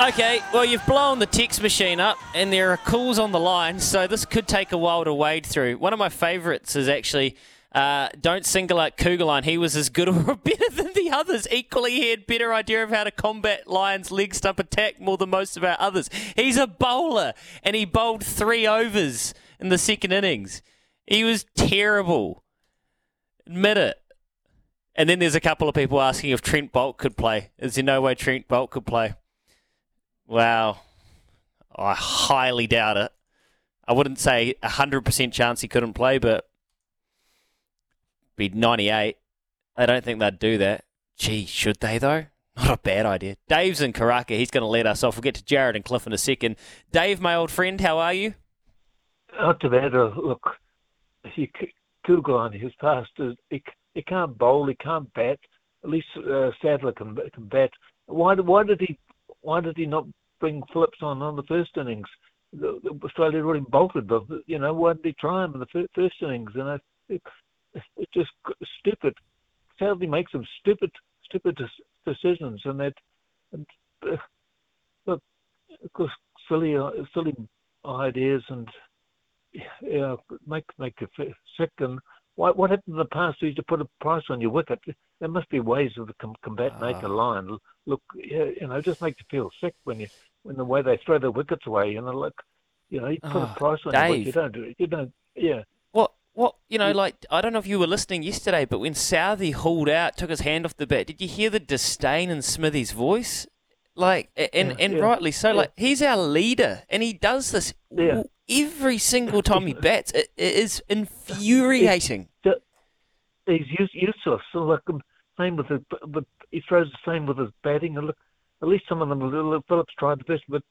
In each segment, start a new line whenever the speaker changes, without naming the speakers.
Okay, well, you've blown the text machine up, and there are calls on the line, so this could take a while to wade through. One of my favourites is actually uh, don't single out Kuggeleijn. He was as good or better than the others. Equally, he had better idea of how to combat Lyon's leg stump attack more than most of our others. He's a bowler, and he bowled three overs in the second innings. He was terrible. Admit it. And then there's a couple of people asking if Trent Boult could play. Is there no way Trent Boult could play? Wow. I highly doubt it. I wouldn't say a 100% chance he couldn't play, but be 98. I don't think they'd do that. Gee, should they though? Not a bad idea. Dave's in Karaka. He's going to let us off. We'll get to Jared and Cliff in a second. Dave, my old friend, how are you?
Not too bad. Uh, look, he Google on his past. uh, He, he can't bowl. He can't bat. At least uh, Sadler can can bat. Why why did he why did he not bring Phillips on on the first innings? Australia really bolted, but you know why did he try him in the fir- first innings? And it, it's just stupid. Sadly makes some stupid stupid decisions, and that and uh, look, of course, silly uh, silly ideas and yeah, make make you sick. And what what happened in the past? You used to put a price on your wicket. There must be ways of the com- combat ah. make a line. Look, you know, just make you feel sick when you when the way they throw their wickets away. You know, look, you know, you put
Oh,
a ah, price on your wicket. You don't do it. You don't. Yeah.
What? What? You know, like I don't know if you were listening yesterday, but when Southee hauled out, took his hand off the bat, did you hear the disdain in Smithy's voice? Like, and
Yeah,
and
yeah,
rightly so.
yeah.
Like, he's our leader, and he does this
Yeah.
Every single time he bats. It, it is infuriating.
He's use, useless. So like um, same with his, but he throws the same with his batting. Look, at least some of them. Phillips tried the best, but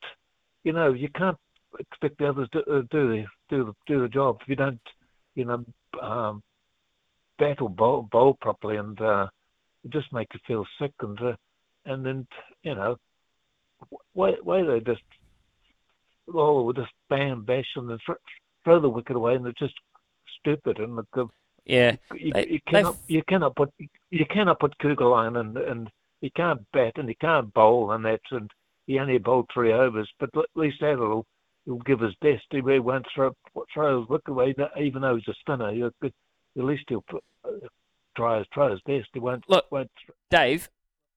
you know you can't expect the others to uh, do the do the do the job if you don't, you know, um, bat or bowl, bowl properly, and uh, it just make you feel sick. And uh, and then you know, why why they just oh just bam bash and then throw, throw the wicket away, and they're just stupid. And look, uh,
Yeah,
you,
They-
you
they've-
cannot you cannot put you cannot put Kugelheim and and he can't bat and he can't bowl and that's and he only bowled three overs, but at least that'll he'll give his best. He won't throw throw his wicket away, even though he's a spinner. He'll, at least he'll uh, try his try his best. He won't
Look,
won't.
Dave,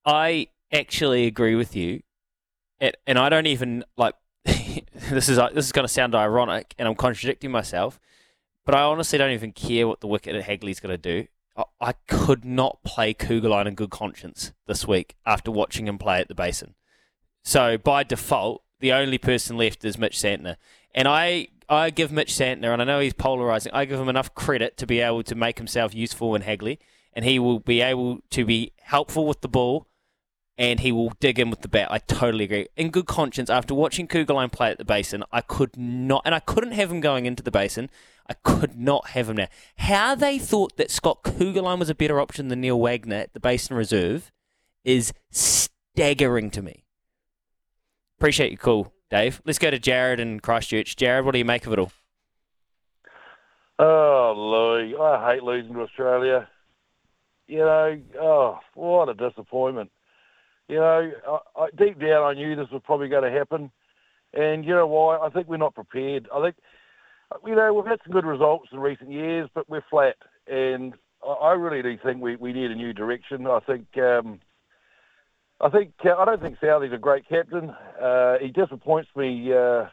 I actually agree with you, and, and I don't even like. this is uh, this is going to sound ironic, and I'm contradicting myself, but I honestly don't even care what the wicket at Hagley's going to do. I, I could not play Kuggeleijn in good conscience this week after watching him play at the Basin. So by default, the only person left is Mitch Santner, and I I give Mitch Santner, and I know he's polarizing. I give him enough credit to be able to make himself useful in Hagley, and he will be able to be helpful with the ball, and he will dig in with the bat. I totally agree. In good conscience, after watching Kuggeleijn play at the Basin, I could not, and I couldn't have him going into the Basin. I could not have him now. How they thought that Scott Kuggeleijn was a better option than Neil Wagner at the Basin Reserve is staggering to me. Appreciate your call, Dave. Let's go to Jared in Christchurch. Jared, what do you make of it all?
Oh, Louis, I hate losing to Australia. You know, oh, what a disappointment. You know, I, I, deep down, I knew this was probably going to happen, and you know why? I think we're not prepared. I think, you know, we've had some good results in recent years, but we're flat, and I, I really do think we, we need a new direction. I think. Um, I think uh, I don't think Southee's a great captain. Uh, he disappoints me. Uh,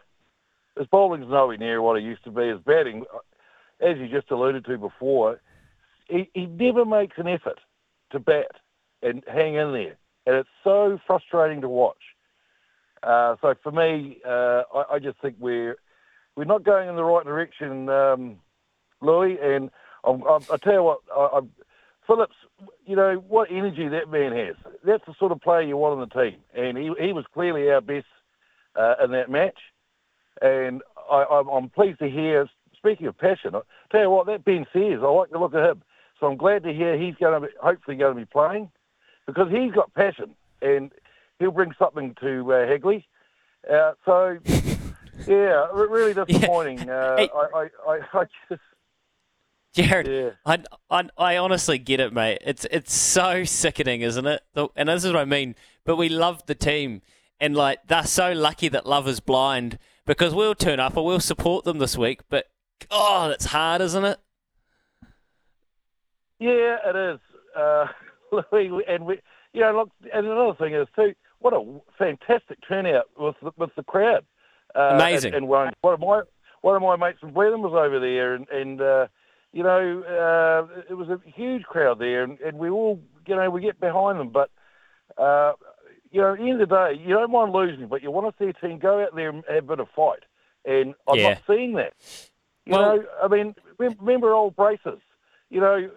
his bowling's nowhere near what he used to be. His batting, as you just alluded to before, he, he never makes an effort to bat and hang in there, and it's so frustrating to watch. Uh, so for me, uh, I, I, just think we're we're not going in the right direction, um, Louis. And I'm, I'm, I tell you what, I, Phillips, you know what energy that man has. That's the sort of player you want on the team, and he he was clearly our best uh, in that match. And I, am pleased to hear. Speaking of passion, I tell you what, that Ben Sears, I like the look of him. So I'm glad to hear he's going to be, hopefully going to be playing because he's got passion and he'll bring something to uh. Uh, so yeah, really disappointing. Yeah. Uh, hey. I, I, I just
Jared, yeah. I, I, I honestly get it, mate. It's it's so sickening, isn't it? And this is what I mean. But we love the team, and like they're so lucky that love is blind because we'll turn up and we'll support them this week. But oh, it's hard, isn't it?
Yeah, it is. Uh, and we, you know, look, and another thing is too, what a fantastic turnout with the, with the crowd.
Uh, Amazing.
And, and one, one of my one of my mates from Blenheim was over there, and and. Uh, you know, uh, it was a huge crowd there, and, and we all, you know, we get behind them. But, uh, you know, at the end of the day, you don't mind losing, but you want to see a team go out there and have a bit of fight. And I'm yeah. not seeing that. You well, know, I mean, remember old braces. You know,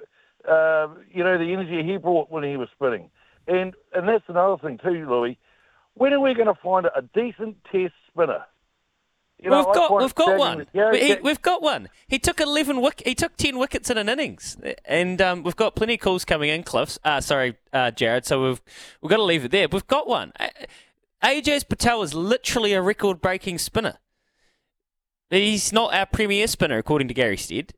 uh, you know the energy he brought when he was spinning, and and that's another thing too, Louis. When are we going to find a decent test spinner?
You know, we've got we've got one. he, we've got one. He took eleven wick, He took ten wickets in an innings, and um, we've got plenty of calls coming in. Cliffs, uh, sorry, uh, Jared. So we've we've got to leave it there. We've got one. Ajaz Patel is literally a record-breaking spinner. He's not our premier spinner, according to Gary Stead.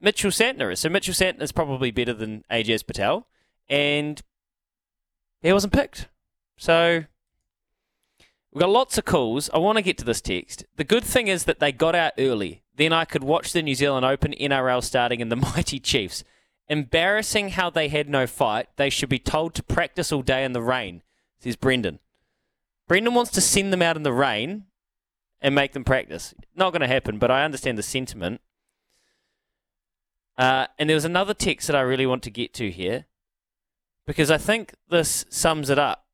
Mitchell Santner is. So Mitchell Santner is probably better than Ajaz Patel, and he wasn't picked. So We've got lots of calls. I want to get to this text. The good thing is that they got out early. Then I could watch the New Zealand Open NRL starting in the mighty Chiefs. Embarrassing how they had no fight. They should be told to practice all day in the rain, says Brendan. Brendan wants to send them out in the rain and make them practice. Not going to happen, but I understand the sentiment. Uh, and there was another text that I really want to get to here because I think this sums it up.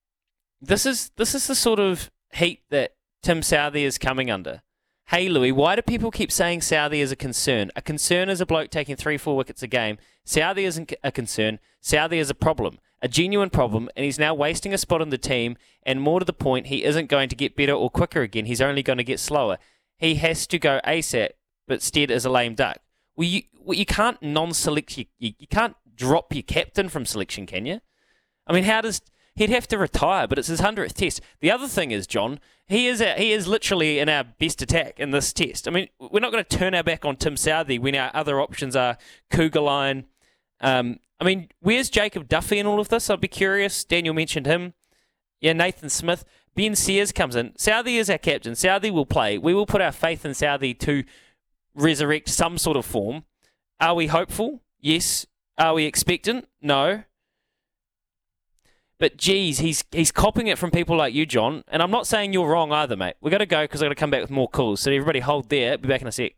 This is this is the sort of heat that Tim Southee is coming under. Hey, Louis, why do people keep saying Southee is a concern? A concern is a bloke taking three, four wickets a game. Southee isn't a concern. Southee is a problem, a genuine problem, and he's now wasting a spot on the team. And more to the point, he isn't going to get better or quicker again. He's only going to get slower. He has to go ASAP, but Stead is a lame duck. Well, you, well, you can't non-select. You, you, you can't drop your captain from selection, can you? I mean, how does he'd have to retire, but it's his hundredth test. The other thing is, John, he is he is literally in our best attack in this test. I mean, we're not going to turn our back on Tim Southee when our other options are Kuggeleijn. Um, I mean, where's Jacob Duffy in all of this? I'd be curious. Daniel mentioned him. Yeah, Nathan Smith. Ben Sears comes in. Southee is our captain. Southee will play. We will put our faith in Southee to resurrect some sort of form. Are we hopeful? Yes. Are we expectant? No. But geez, he's he's copying it from people like you, John. And I'm not saying you're wrong either, mate. We're gonna go because I'm gonna come back with more calls. So everybody hold there. Be back in a sec.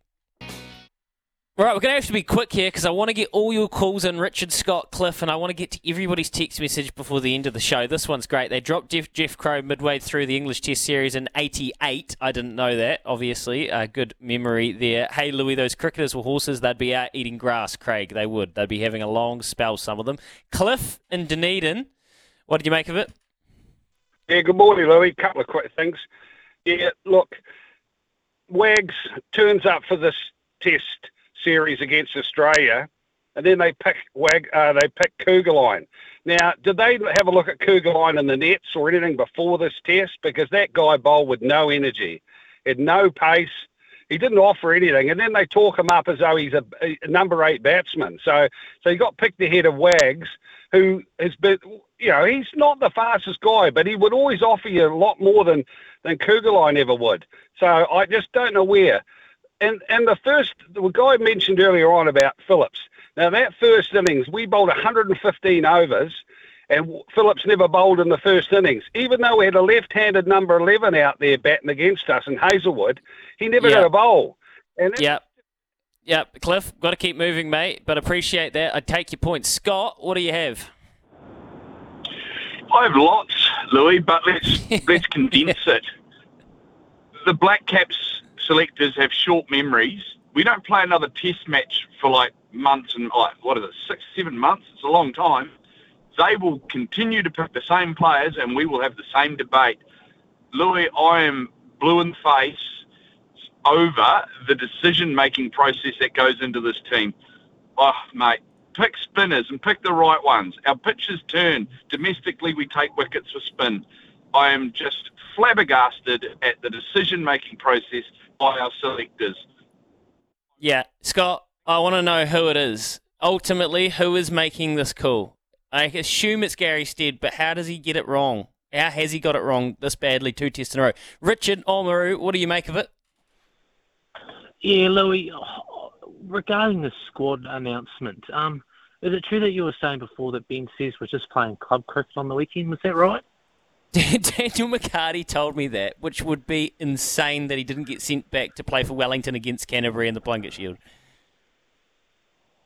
Right, we're going to have to be quick here because I want to get all your calls in, Richard, Scott, Cliff, and I want to get to everybody's text message before the end of the show. This one's great. They dropped Jeff, Jeff Crowe midway through the English Test Series in 88. I didn't know that, obviously. Uh, good memory there. Hey, Louis, those cricketers were horses. They'd be out eating grass, Craig. They would. They'd be having a long spell, some of them. Cliff in Dunedin what did you make of it?
Yeah, good morning, Louis. A couple of quick things. Yeah, look, Wags turns up for this test series against Australia, and then they pick Wag, uh, they pick Kuggeleijn. Now, did they have a look at Kuggeleijn in the nets or anything before this test? Because that guy bowled with no energy, had no pace, He didn't offer anything, and then they talk him up as though he's a, a number eight batsman. So, so he got picked ahead of Wags, who has been, you know, he's not the fastest guy, but he would always offer you a lot more than than Kugelheim ever would. So I just don't know where. And and the first, the guy mentioned earlier on about Phillips. Now that first innings, we bowled 115 overs, and Phillips never bowled in the first innings. Even though we had a left-handed number 11 out there batting against us in Hazlewood, he never
Yeah.
got a bowl. And that's
Yep. Yep, Cliff, got to keep moving, mate, but appreciate that. I take your point. Scott, what do you have?
I have lots, Louis, but let's let's condense it. The Black Caps selectors have short memories. We don't play another Test match for like months and like what is it, six, seven months? It's a long time. They will continue to pick the same players, and we will have the same debate. Louis, I am blue in the face over the decision-making process that goes into this team. Oh, mate, pick spinners and pick the right ones. Our pitches turn. Domestically, we take wickets for spin. I am just flabbergasted at the decision making process by our selectors.
Yeah, Scott, I want to know who it is. Ultimately, who is making this call? I assume it's Gary Stead, but how does he get it wrong? How has he got it wrong this badly two tests in a row? Richard Oamaru, what do you make of it?
Yeah, Louis, regarding the squad announcement, um, is it true that you were saying before that Ben Sears was just playing club cricket on the weekend? Was that right?
Daniel McHardy told me that, which would be insane that he didn't get sent back to play for Wellington against Canterbury in the Plunket Shield.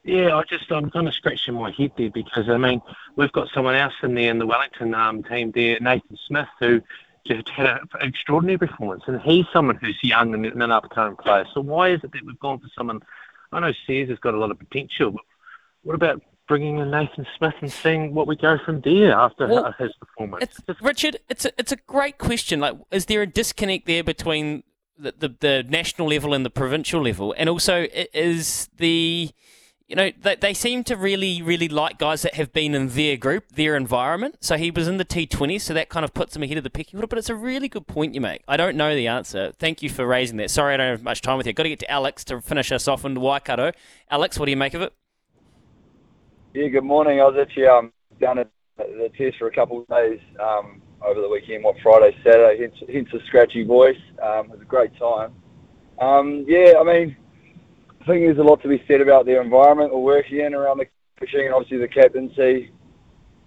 Yeah, I just I'm kind of scratching my head there because I mean we've got someone else in there in the Wellington um, team there, Nathan Smith, who just had an extraordinary performance, and he's someone who's young and an up-and-coming player. So why is it that we've gone for someone? I know Sears has got a lot of potential, but what about bringing in Nathan Smith and seeing what we go from there after
Well,
his performance?
It's, Richard, it's a, it's a great question. Like, is there a disconnect there between the, the, the national level and the provincial level? And also, is the, you know, they, they seem to really, really like guys that have been in their group, their environment. So he was in the T20, so that kind of puts him ahead of the pecking order. But it's a really good point you make. I don't know the answer. Thank you for raising that. Sorry I don't have much time with you. Got to get to Alex to finish us off in Waikato. Alex, what do you make of it?
Yeah, good morning. I was actually um, down at the test for a couple of days um, over the weekend, what Friday, Saturday, hence, hence the scratchy voice. Um, it was a great time. Um, yeah, I mean, I think there's a lot to be said about the environment we're working in around the coaching and obviously the captaincy.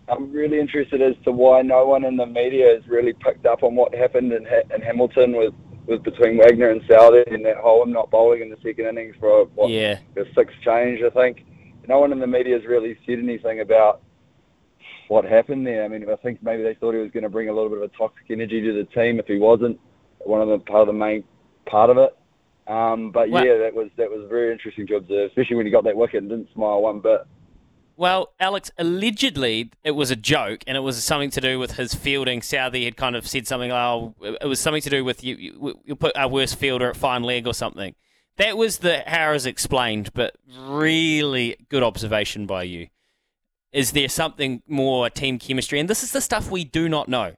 I'm really interested as to why no one in the media has really picked up on what happened in, ha- in Hamilton with, with between Wagner and Southee and that whole not bowling in the second innings for what
Yeah.
the sixth change, I think. No one in the media has really said anything about what happened there. I mean, I think maybe they thought he was going to bring a little bit of a toxic energy to the team if he wasn't one of the part of the main part of it. Um, but
Well-
yeah, that was that was very interesting to observe, especially when he got that wicket and didn't smile one bit.
Well, Alex, allegedly it was a joke, and it was something to do with his fielding. Southee had kind of said something. Oh, it was something to do with you. You, you put our worst fielder at fine leg or something. That was the Harris explained, but really good observation by you. Is there something more team chemistry? And this is the stuff we do not know.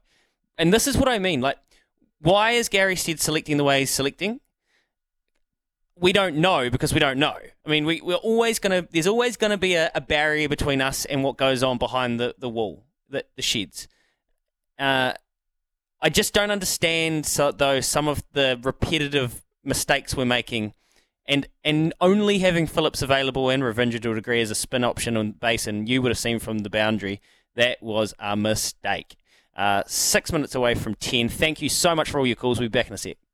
And this is what I mean. Like, why is Gary Stead selecting the way he's selecting? we don't know because we don't know. I mean, we, we're always going to, there's always going to be a, a barrier between us and what goes on behind the, the wall, the, the sheds. Uh, I just don't understand, so, though, some of the repetitive mistakes we're making. And and only having Phillips available and Ravindra to a degree as a spin option on base, and you would have seen from the boundary, that was a mistake. Uh, six minutes away from 10. Thank you so much for all your calls. We'll be back in a sec.